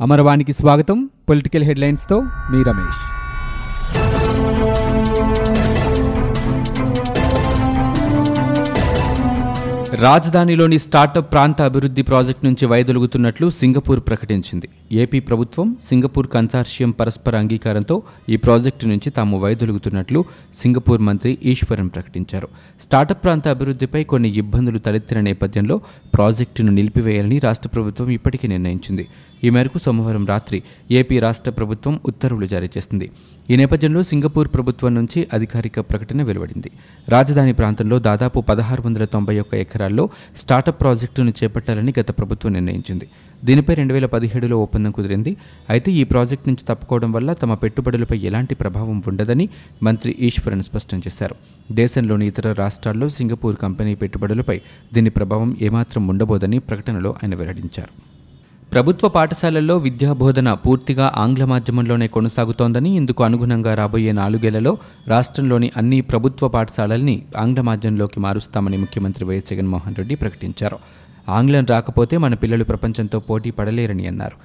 అమరవాణికి స్వాగతం. పొలిటికల్ హెడ్లైన్స్తో మీ రమేష్. రాజధానిలోని స్టార్టప్ ప్రాంత అభివృద్ధి ప్రాజెక్టు నుంచి వైదొలుగుతున్నట్లు సింగపూర్ ప్రకటించింది. ఏపీ ప్రభుత్వం సింగపూర్ కన్సార్షియం పరస్పర అంగీకారంతో ఈ ప్రాజెక్టు నుంచి తాము వైదొలుగుతున్నట్లు సింగపూర్ మంత్రి ఈశ్వరన్ ప్రకటించారు. స్టార్టప్ ప్రాంత అభివృద్ధిపై కొన్ని ఇబ్బందులు తలెత్తిన నేపథ్యంలో ప్రాజెక్టును నిలిపివేయాలని రాష్ట్ర ప్రభుత్వం ఇప్పటికే నిర్ణయించింది. ఈ మేరకు సోమవారం రాత్రి ఏపీ రాష్ట్ర ప్రభుత్వం ఉత్తర్వులు జారీ చేసింది. ఈ నేపథ్యంలో సింగపూర్ ప్రభుత్వం నుంచి అధికారిక ప్రకటన వెలువడింది. రాజధాని ప్రాంతంలో దాదాపు పదహారు వందల తొంభై ఒక్క ఎకరాల్లో స్టార్టప్ ప్రాజెక్టును చేపట్టాలని గత ప్రభుత్వం నిర్ణయించింది. దీనిపై రెండు వేల పదిహేడులో ఒప్పందం కుదిరింది. అయితే ఈ ప్రాజెక్టు నుంచి తప్పుకోవడం వల్ల తమ పెట్టుబడులపై ఎలాంటి ప్రభావం ఉండదని మంత్రి ఈశ్వరన్ స్పష్టం చేశారు. దేశంలోని ఇతర రాష్ట్రాల్లో సింగపూర్ కంపెనీ పెట్టుబడులపై దీని ప్రభావం ఏమాత్రం ఉండబోదని ప్రకటనలో ఆయన వెల్లడించారు. ప్రభుత్వ పాఠశాలల్లో విద్యా బోధన పూర్తిగా ఆంగ్ల మాధ్యమంలోనే కొనసాగుతోందని ఇందుకు అనుగుణంగా రాబోయే నాలుగేళ్ళలో రాష్ట్రంలోని అన్ని ప్రభుత్వ పాఠశాలల్ని ఆంగ్ల మాధ్యమంలోకి మారుస్తామని ముఖ్యమంత్రి వైఎస్ జగన్మోహన్ రెడ్డి ప్రకటించారు. ఆంగ్లం రాకపోతే మన పిల్లలు ప్రపంచంతో పోటీ పడలేరని అన్నారు.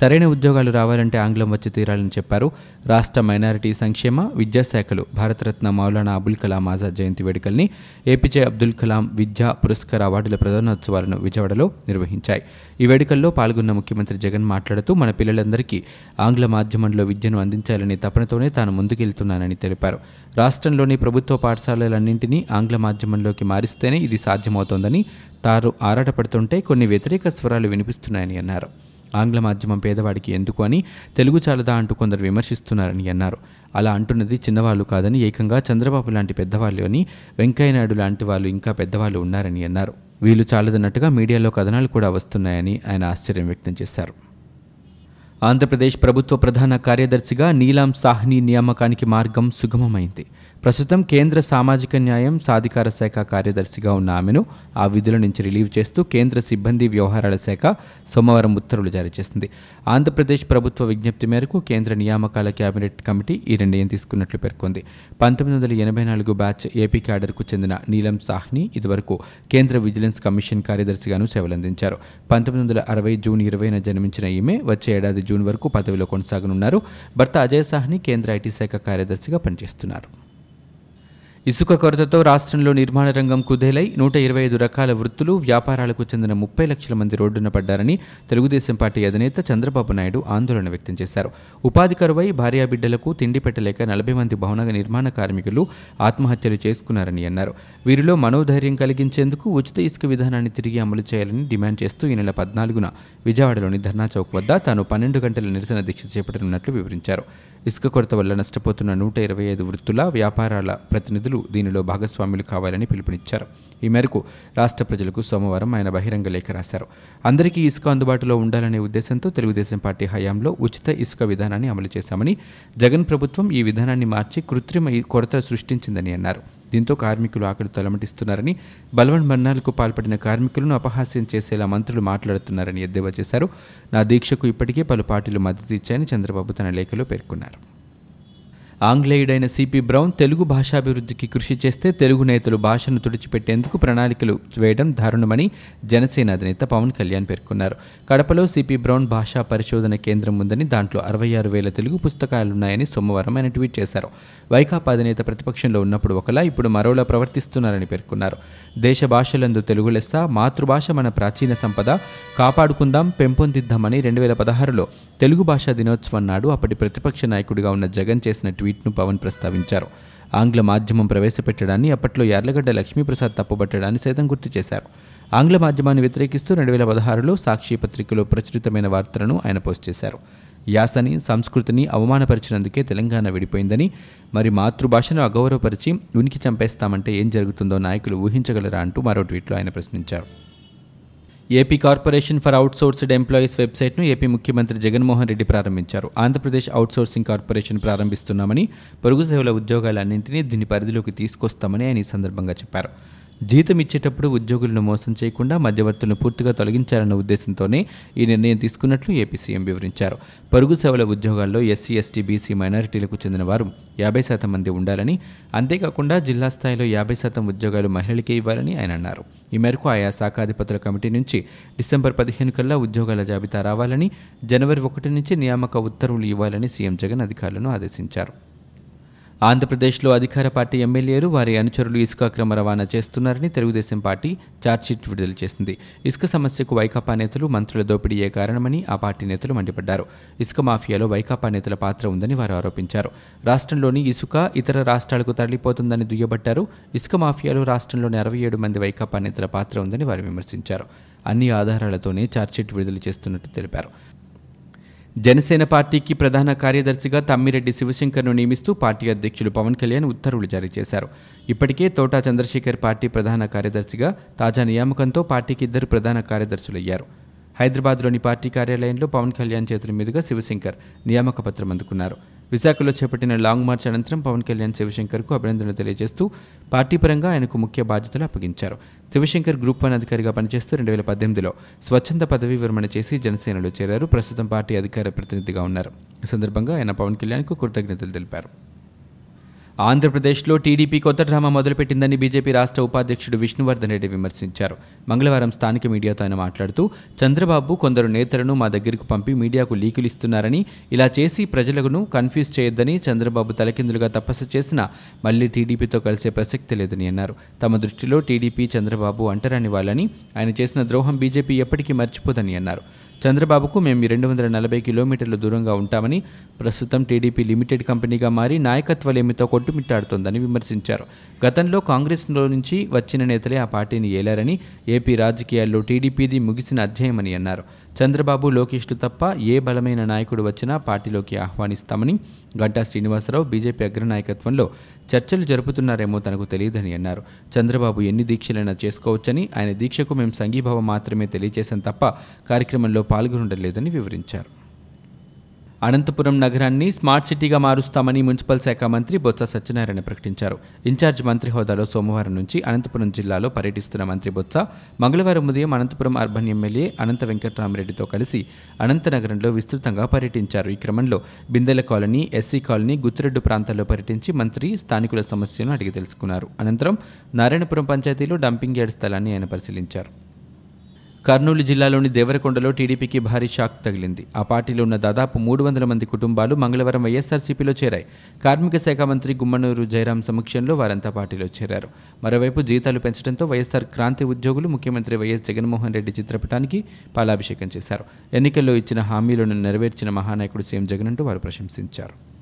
సరైన ఉద్యోగాలు రావాలంటే ఆంగ్లం వచ్చి తీరాలని చెప్పారు. రాష్ట్ర మైనారిటీ సంక్షేమ విద్యాశాఖలు భారతరత్న మౌలానా అబుల్ కలాం ఆజాద్ జయంతి వేడుకల్ని ఏపీజే అబ్దుల్ కలాం విద్యా పురస్కార అవార్డుల ప్రధానోత్సవాలను విజయవాడలో నిర్వహించాయి. ఈ వేడుకల్లో పాల్గొన్న ముఖ్యమంత్రి జగన్ మాట్లాడుతూ మన పిల్లలందరికీ ఆంగ్ల మాధ్యమంలో విద్యను అందించాలనే తపనతోనే తాను ముందుకెళ్తున్నానని తెలిపారు. రాష్ట్రంలోని ప్రభుత్వ పాఠశాలలన్నింటినీ ఆంగ్ల మాధ్యమంలోకి మారిస్తేనే ఇది సాధ్యమవుతోందని తాను ఆరాటపడుతుంటే కొన్ని వ్యతిరేక స్వరాలు వినిపిస్తున్నాయని అన్నారు. ఆంగ్ల మాధ్యమం పేదవాడికి ఎందుకు అని తెలుగు చాలదా అంటూ కొందరు విమర్శిస్తున్నారని అన్నారు. అలా అంటున్నది చిన్నవాళ్ళు కాదని ఏకంగా చంద్రబాబు లాంటి పెద్దవాళ్ళు అని వెంకయ్యనాయుడు లాంటి వాళ్ళు ఇంకా పెద్దవాళ్ళు ఉన్నారని అన్నారు. వీళ్ళు చాలదన్నట్టుగా మీడియాలో కథనాలు కూడా వస్తున్నాయని ఆయన ఆశ్చర్యం వ్యక్తం చేశారు. ఆంధ్రప్రదేశ్ ప్రభుత్వ ప్రధాన కార్యదర్శిగా నీలాం సాహ్ని నియామకానికి మార్గం సుగమమైంది. ప్రస్తుతం కేంద్ర సామాజిక న్యాయం సాధికార శాఖ కార్యదర్శిగా ఉన్న ఆమెను ఆ విధుల నుంచి రిలీవ్ చేస్తూ కేంద్ర సిబ్బంది వ్యవహారాల శాఖ సోమవారం ఉత్తర్వులు జారీ చేసింది. ఆంధ్రప్రదేశ్ ప్రభుత్వ విజ్ఞప్తి మేరకు కేంద్ర నియామకాల కేబినెట్ కమిటీ ఈ నిర్ణయం తీసుకున్నట్లు పేర్కొంది. పంతొమ్మిది వందల ఎనభై నాలుగు బ్యాచ్ ఏపీ క్యాడర్కు చెందిన నీలం సాహ్ని ఇదివరకు కేంద్ర విజిలెన్స్ కమిషన్ కార్యదర్శిగాను సేవలందించారు. పంతొమ్మిది వందల అరవై జూన్ ఇరవైన జన్మించిన ఈమె వచ్చే ఏడాది జూన్ వరకు పదవిలో కొనసాగనున్నారు. భర్త అజయ్ సాహ్ని కేంద్ర ఐటీ శాఖ కార్యదర్శిగా పనిచేస్తున్నారు. ఇసుక కొరతతో రాష్ట్రంలో నిర్మాణ రంగం కుదేలై నూట ఇరవై ఐదు రకాల వృత్తులు వ్యాపారాలకు చెందిన ముప్పై లక్షల మంది రోడ్డున పడ్డారని తెలుగుదేశం పార్టీ అధినేత చంద్రబాబు నాయుడు ఆందోళన వ్యక్తం చేశారు. ఉపాధి కరువై భార్యాబిడ్డలకు తిండి పెట్టలేక నలభై మంది భవన నిర్మాణ కార్మికులు ఆత్మహత్యలు చేసుకున్నారని అన్నారు. వీరిలో మనోధైర్యం కలిగించేందుకు ఉచిత ఇసుక విధానాన్ని తిరిగి అమలు చేయాలని డిమాండ్ చేస్తూ ఈ నెల పద్నాలుగున విజయవాడలోని ధర్నా చౌక్ వద్ద తాను పన్నెండు గంటల నిరసన దీక్ష చేపట్టనున్నట్లు వివరించారు. ఇసుక కొరత వల్ల నష్టపోతున్న నూట ఇరవై ఐదు వృత్తుల వ్యాపారాల ప్రతినిధులు దీనిలో భాగస్వాములు కావాలని పిలుపునిచ్చారు. ఈ మేరకు రాష్ట్ర ప్రజలకు సోమవారం ఆయన బహిరంగ లేఖ రాశారు. అందరికీ ఇసుక అందుబాటులో ఉండాలనే ఉద్దేశంతో తెలుగుదేశం పార్టీ హయాంలో ఉచిత ఇసుక విధానాన్ని అమలు చేశామని జగన్ ప్రభుత్వం ఈ విధానాన్ని మార్చి కృత్రిమ కొరత సృష్టించిందని అన్నారు. దీంతో కార్మికులు ఆకలి తలమటిస్తున్నారని బలవన్ మరణాలకు పాల్పడిన కార్మికులను అపహాస్యం చేసేలా మంత్రులు మాట్లాడుతున్నారని ఎద్దేవా చేశారు. నా దీక్షకు ఇప్పటికే పలు పార్టీలు మద్దతు ఇచ్చాయని చంద్రబాబు తన లేఖలో పేర్కొన్నారు. ఆంగ్లేయుడైన సిపి బ్రౌన్ తెలుగు భాషాభివృద్ధికి కృషి చేస్తే తెలుగు నేతలు భాషను తుడిచిపెట్టేందుకు ప్రణాళికలు వేయడం దారుణమని జనసేన అధినేత పవన్ కళ్యాణ్ పేర్కొన్నారు. కడపలో సిపి బ్రౌన్ భాషా పరిశోధన కేంద్రం ఉందని దాంట్లో అరవై ఆరు వేల తెలుగు పుస్తకాలున్నాయని సోమవారం ఆయన ట్వీట్ చేశారు. వైకాపా అధినేత ప్రతిపక్షంలో ఉన్నప్పుడు ఒకలా ఇప్పుడు మరోలా ప్రవర్తిస్తున్నారని పేర్కొన్నారు. దేశ భాషలందు తెలుగు లెస్స మాతృభాష మన ప్రాచీన సంపద కాపాడుకుందాం పెంపొందిద్దామని రెండు వేల పదహారులో తెలుగు భాషా దినోత్సవం నాడు అప్పటి ప్రతిపక్ష నాయకుడిగా ఉన్న జగన్ చేసిన ట్వీట్ ట్వీట్ను పవన్ ప్రస్తావించారు. ఆంగ్ల మాధ్యమం ప్రవేశపెట్టడాన్ని అప్పట్లో యార్లగడ్డ లక్ష్మీప్రసాద్ తప్పుబట్టడాన్ని సైతం గుర్తు చేశారు. ఆంగ్ల మాధ్యమాన్ని వ్యతిరేకిస్తూ రెండు వేల పదహారులో సాక్షి పత్రికలో ప్రచురితమైన వార్తలను ఆయన పోస్ట్ చేశారు. యాసని సంస్కృతిని అవమానపరిచినందుకే తెలంగాణ విడిపోయిందని మరి మాతృభాషను అగౌరవపరిచి ఉనికి చంపేస్తామంటే ఏం జరుగుతుందో నాయకులు ఊహించగలరా అంటూ మరో ట్వీట్లో ఆయన ప్రశ్నించారు. AP corporation for outsourced employees వెబ్సైట్ను ఏపీ ముఖ్యమంత్రి జగన్మోహన్ రెడ్డి ప్రారంభించారు. ఆంధ్రప్రదేశ్ అవుట్సోర్సింగ్ కార్పొరేషన్ ప్రారంభిస్తున్నామని పొరుగు సేవల ఉద్యోగాలన్నింటినీ దీని పరిధిలోకి తీసుకొస్తామని ఆయన ఈ సందర్భంగా చెప్పారు. జీతం ఇచ్చేటప్పుడు ఉద్యోగులను మోసం చేయకుండా మధ్యవర్తులను పూర్తిగా తొలగించాలన్న ఉద్దేశంతోనే ఈ నిర్ణయం తీసుకున్నట్లు ఏపీ సీఎం వివరించారు. పరుగు సేవల ఉద్యోగాల్లో ఎస్సీ ఎస్టీ బీసీ మైనారిటీలకు చెందిన వారు యాభై శాతం మంది ఉండాలని అంతేకాకుండా జిల్లా స్థాయిలో యాభై శాతం ఉద్యోగాలు మహిళలకే ఇవ్వాలని ఆయన అన్నారు. ఈ మేరకు ఆయా శాఖాధిపతుల కమిటీ నుంచి డిసెంబర్ పదిహేను కల్లా ఉద్యోగాల జాబితా రావాలని జనవరి ఒకటి నుంచి నియామక ఉత్తర్వులు ఇవ్వాలని సీఎం జగన్ అధికారులను ఆదేశించారు. ఆంధ్రప్రదేశ్లో అధికార పార్టీ ఎమ్మెల్యేలు వారి అనుచరులు ఇసుక అక్రమ రవాణా చేస్తున్నారని తెలుగుదేశం పార్టీ ఛార్జ్షీట్ విడుదల చేసింది. ఇసుక సమస్యకు వైకాపా నేతలు మంత్రుల దోపిడీయే కారణమని ఆ పార్టీ నేతలు మండిపడ్డారు. ఇసుక మాఫియాలో వైకాపా నేతల పాత్ర ఉందని వారు ఆరోపించారు. రాష్ట్రంలోని ఇసుక ఇతర రాష్ట్రాలకు తరలిపోతుందని దుయ్యబట్టారు. ఇసుక మాఫియాలో రాష్ట్రంలోని అరవై ఏడు మంది వైకాపా నేతల పాత్ర ఉందని వారు విమర్శించారు. అన్ని ఆధారాలతోనే ఛార్జ్షీట్ విడుదల చేస్తున్నట్టు తెలిపారు. జనసేన పార్టీకి ప్రధాన కార్యదర్శిగా తమ్మిరెడ్డి శివశంకర్ను నియమిస్తూ పార్టీ అధ్యక్షులు పవన్ కళ్యాణ్ ఉత్తర్వులు జారీ చేశారు. ఇప్పటికే తోటా చంద్రశేఖర్ పార్టీ ప్రధాన కార్యదర్శిగా తాజా నియామకంతో పార్టీకి ఇద్దరు ప్రధాన కార్యదర్శులయ్యారు. హైదరాబాద్లోని పార్టీ కార్యాలయంలో పవన్ కళ్యాణ్ చేతుల మీదుగా శివశంకర్ నియామక పత్రం అందుకున్నారు. విశాఖలో చేపట్టిన లాంగ్ మార్చ్ అనంతరం పవన్ కళ్యాణ్ శివశంకర్కు అభినందనలు తెలియజేస్తూ పార్టీ పరంగా ఆయనకు ముఖ్య బాధ్యతలు అప్పగించారు. శివశంకర్ గ్రూప్ వన్ అధికారిగా పనిచేస్తూ రెండు వేల పద్దెనిమిదిలో స్వచ్ఛంద పదవీ విరమణ చేసి జనసేనలో చేరారు. ప్రస్తుతం పార్టీ అధికార ప్రతినిధిగా ఉన్నారు. ఈ సందర్భంగా ఆయన పవన్ కళ్యాణ్కు కృతజ్ఞతలు తెలిపారు. ఆంధ్రప్రదేశ్లో టీడీపీ కొత్త డ్రామా మొదలుపెట్టిందని బీజేపీ రాష్ట్ర ఉపాధ్యక్షుడు విష్ణువర్ధన్ రెడ్డి విమర్శించారు. మంగళవారం స్థానిక మీడియాతో ఆయన మాట్లాడుతూ చంద్రబాబు కొందరు నేతలను మా దగ్గరకు పంపి మీడియాకు లీకులు ఇస్తున్నారని ఇలా చేసి ప్రజలను కన్ఫ్యూజ్ చేయొద్దని చంద్రబాబు తలకిందులుగా తపస్సు చేసినా మళ్ళీ టీడీపీతో కలిసే ప్రసక్తి లేదని అన్నారు. తమ దృష్టిలో టీడీపీ చంద్రబాబు అంటరాని వాళ్ళని ఆయన చేసిన ద్రోహం బీజేపీ ఎప్పటికీ మర్చిపోదని అన్నారు. చంద్రబాబుకు మేము రెండు వందల నలభై కిలోమీటర్ల దూరంగా ఉంటామని ప్రస్తుతం టీడీపీ లిమిటెడ్ కంపెనీగా మారి నాయకత్వలేమితో కొట్టుమిట్టాడుతోందని విమర్శించారు. గతంలో కాంగ్రెస్లో నుంచి వచ్చిన నేతలే ఆ పార్టీని ఏలారని ఏపీ రాజకీయాల్లో టీడీపీది ముగిసిన అధ్యాయమని అన్నారు. చంద్రబాబు లోకేష్లు తప్ప ఏ బలమైన నాయకుడు వచ్చినా పార్టీలోకి ఆహ్వానిస్తామని గంటా శ్రీనివాసరావు బీజేపీ అగ్రనాయకత్వంలో చర్చలు జరుపుతున్నారేమో తనకు తెలియదని అన్నారు. చంద్రబాబు ఎన్ని దీక్షలైనా చేసుకోవచ్చని ఆయన దీక్షకు మేము సంఘీభావం మాత్రమే తెలియజేశాం తప్ప కార్యక్రమంలో పాల్గొనడం లేదని వివరించారు. అనంతపురం నగరాన్ని స్మార్ట్ సిటీగా మారుస్తామని మున్సిపల్ శాఖ మంత్రి బొత్స సత్యనారాయణ ప్రకటించారు. ఇన్ఛార్జ్ మంత్రి హోదాలో సోమవారం నుంచి అనంతపురం జిల్లాలో పర్యటిస్తున్న మంత్రి బొత్స మంగళవారం ఉదయం అనంతపురం అర్బన్ ఎమ్మెల్యే అనంత వెంకటరామరెడ్డితో కలిసి అనంతనగరంలో విస్తృతంగా పర్యటించారు. ఈ క్రమంలో బిందెల కాలనీ ఎస్సీ కాలనీ గుత్తిరెడ్డు ప్రాంతాల్లో పర్యటించి మంత్రి స్థానికుల సమస్యలను అడిగి తెలుసుకున్నారు. అనంతరం నారాయణపురం పంచాయతీలో డంపింగ్ యార్డ్ స్థలాన్ని ఆయన పరిశీలించారు. కర్నూలు జిల్లాలోని దేవరకొండలో టీడీపీకి భారీ షాక్ తగిలింది. ఆ పార్టీలో ఉన్న దాదాపు మూడు వందల మంది కుటుంబాలు మంగళవారం వైఎస్ఆర్సీపీలో చేరాయి. కార్మిక శాఖ మంత్రి గుమ్మనూరు జయరాం సమక్షంలో వారంతా పార్టీలో చేరారు. మరోవైపు జీతాలు పెంచడంతో వైఎస్ఆర్ క్రాంతి ఉద్యోగులు ముఖ్యమంత్రి వైఎస్ జగన్మోహన్ రెడ్డి చిత్రపటానికి పాలాభిషేకం చేశారు. ఎన్నికల్లో ఇచ్చిన హామీలను నెరవేర్చిన మహానాయకుడు సీఎం జగన్ అంటూ వారు ప్రశంసించారు.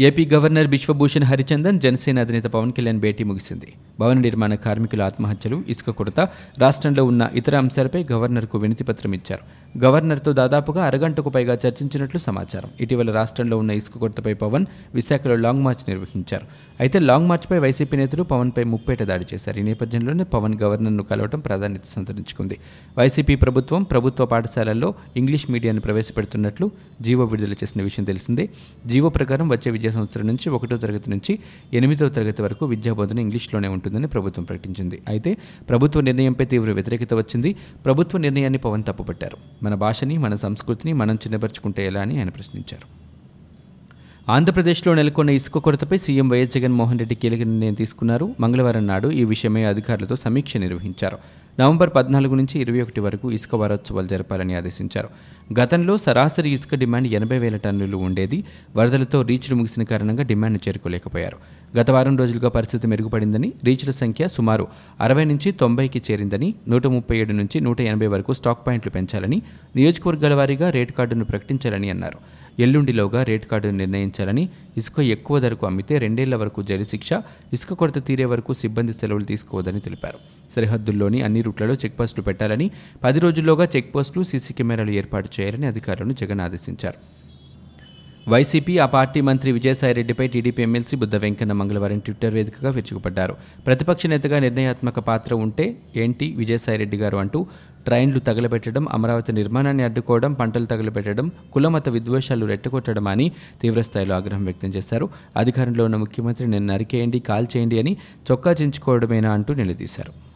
ఏపీ గవర్నర్ బిశ్వభూషణ్ హరిచందన్ జనసేన అధినేత పవన్ కళ్యాణ్ భేటీ ముగిసింది. భవన నిర్మాణ కార్మికుల ఆత్మహత్యలు ఇసుక కొరత రాష్ట్రంలో ఉన్న ఇతర అంశాలపై గవర్నర్కు వినతిపత్రం ఇచ్చారు. గవర్నర్తో దాదాపుగా అరగంటకు పైగా చర్చించినట్లు సమాచారం. ఇటీవల రాష్ట్రంలో ఉన్న ఇసుక కొరతపై పవన్ విశాఖలో లాంగ్ మార్చ్ నిర్వహించారు. అయితే లాంగ్ మార్చ్పై వైసీపీ నేతలు పవన్పై ముప్పేట దాడి చేశారు. ఈ నేపథ్యంలోనే పవన్ గవర్నర్ను కలవడం ప్రాధాన్యత సంతరించుకుంది. వైసీపీ ప్రభుత్వం ప్రభుత్వ పాఠశాలల్లో ఇంగ్లీష్ మీడియాను ప్రవేశపెడుతున్నట్లు జీవో విడుదల చేసిన విషయం తెలిసిందే. జీవో ప్రకారం వచ్చే విద్యా సంవత్సరం నుంచి ఒకటో తరగతి నుంచి ఎనిమిదవ తరగతి వరకు విద్యా బోధన ఇంగ్లీష్లోనే ఉంటుందని ప్రభుత్వం ప్రకటించింది. అయితే ప్రభుత్వ నిర్ణయంపై తీవ్ర వ్యతిరేకత వచ్చింది. ప్రభుత్వ నిర్ణయాన్ని పవన్ తప్పుపట్టారు. మన భాషని మన సంస్కృతిని మనం చిన్నపరుచుకుంటే ఎలా అని ఆయన ప్రశ్నించారు. ఆంధ్రప్రదేశ్లో నెలకొన్న ఇసుక కొరతపై సీఎం వైఎస్ జగన్మోహన్ రెడ్డి కీలక నిర్ణయం తీసుకున్నారు. మంగళవారం నాడు ఈ విషయమై అధికారులతో సమీక్ష నిర్వహించారు. నవంబర్ పద్నాలుగు నుంచి ఇరవై ఒకటి వరకు ఇసుక వారోత్సవాలు జరపాలని ఆదేశించారు. గతంలో సరాసరి ఇసుక డిమాండ్ ఎనభై వేల టన్నులు ఉండేది. వరదలతో రీచ్లు ముగిసిన కారణంగా డిమాండ్ను చేరుకోలేకపోయారు. గత వారం రోజులుగా పరిస్థితి మెరుగుపడిందని రీచ్ల సంఖ్య సుమారు అరవై నుంచి తొంభైకి చేరిందని నూట ముప్పై ఏడు నుంచి నూట ఎనభై వరకు స్టాక్ పాయింట్లు పెంచాలని నియోజకవర్గాల వారీగా రేటు కార్డును ప్రకటించాలని అన్నారు. ఎల్లుండిలోగా రేట్ కార్డును నిర్ణయించాలని ఇసుక ఎక్కువ ధరకు అమ్మితే రెండేళ్ళ వరకు జైలు శిక్ష ఇసుక కొరత తీరే వరకు సిబ్బంది సెలవులు తీసుకోవద్దని తెలిపారు. సరిహద్దుల్లోని అన్ని రూట్లలో చెక్పోస్టులు పెట్టాలని పది రోజుల్లోగా చెక్పోస్టులు సీసీ కెమెరాలు ఏర్పాటు చేయాలని అధికారులను జగన్ ఆదేశించారు. వైసీపీ ఆ పార్టీ మంత్రి విజయసాయిరెడ్డిపై టీడీపీ ఎమ్మెల్సీ బుద్ధ వెంకన్న మంగళవారం ట్విట్టర్ వేదికగా విరుచుకుపడ్డారు. ప్రతిపక్ష నేతగా నిర్ణయాత్మక పాత్ర ఉంటే ఏంటి విజయసాయిరెడ్డి గారు అంటూ ట్రైన్లు తగలబెట్టడం అమరావతి నిర్మాణాన్ని అడ్డుకోవడం పంటలు తగలబెట్టడం కులమత విద్వేషాలు రెట్టగొట్టడం అని తీవ్రస్థాయిలో ఆగ్రహం వ్యక్తం చేశారు. అధికారంలో ఉన్న ముఖ్యమంత్రి నేను నరికేయండి కాల్ చేయండి అని చొక్కా చించుకోవడమేనా అంటూ నిలదీశారు.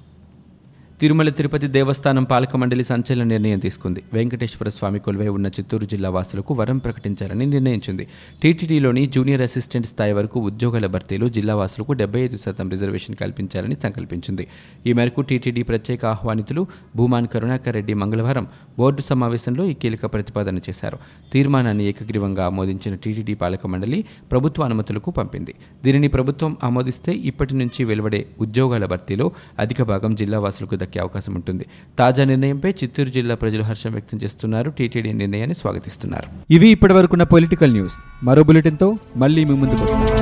తిరుమల తిరుపతి దేవస్థానం పాలక మండలి సంచలన నిర్ణయం తీసుకుంది. వెంకటేశ్వర స్వామి కొలువై ఉన్న చిత్తూరు జిల్లా వాసులకు వరం ప్రకటించాలని నిర్ణయించింది. టీటీడీలోని జూనియర్ అసిస్టెంట్ స్థాయి వరకు ఉద్యోగాల భర్తీలో జిల్లా వాసులకు డెబ్బై ఐదు శాతం రిజర్వేషన్ కల్పించాలని సంకల్పించింది. ఈ మేరకు టీటీడీ ప్రత్యేక ఆహ్వానితులు భూమాన్ కరుణాకర్ రెడ్డి మంగళవారం బోర్డు సమావేశంలో ఈ కీలక ప్రతిపాదన చేశారు. తీర్మానాన్ని ఏకగ్రీవంగా ఆమోదించిన టీటీడీ పాలక మండలి ప్రభుత్వ అనుమతులకు పంపింది. దీనిని ప్రభుత్వం ఆమోదిస్తే ఇప్పటి నుంచి వెలువడే ఉద్యోగాల భర్తీలో అధిక భాగం జిల్లా వాసులకు దక్కే అవకాశం ఉంటుంది. తాజా నిర్ణయంపై చిత్తూరు జిల్లా ప్రజలు హర్షం వ్యక్తం చేస్తున్నారు. టీటీడీ నిర్ణయాన్ని స్వాగతిస్తున్నారు. ఇవి ఇప్పటివరకున్న పొలిటికల్ న్యూస్. మరో బులెటిన్తో మళ్ళీ మీ ముందుకు వస్తాం.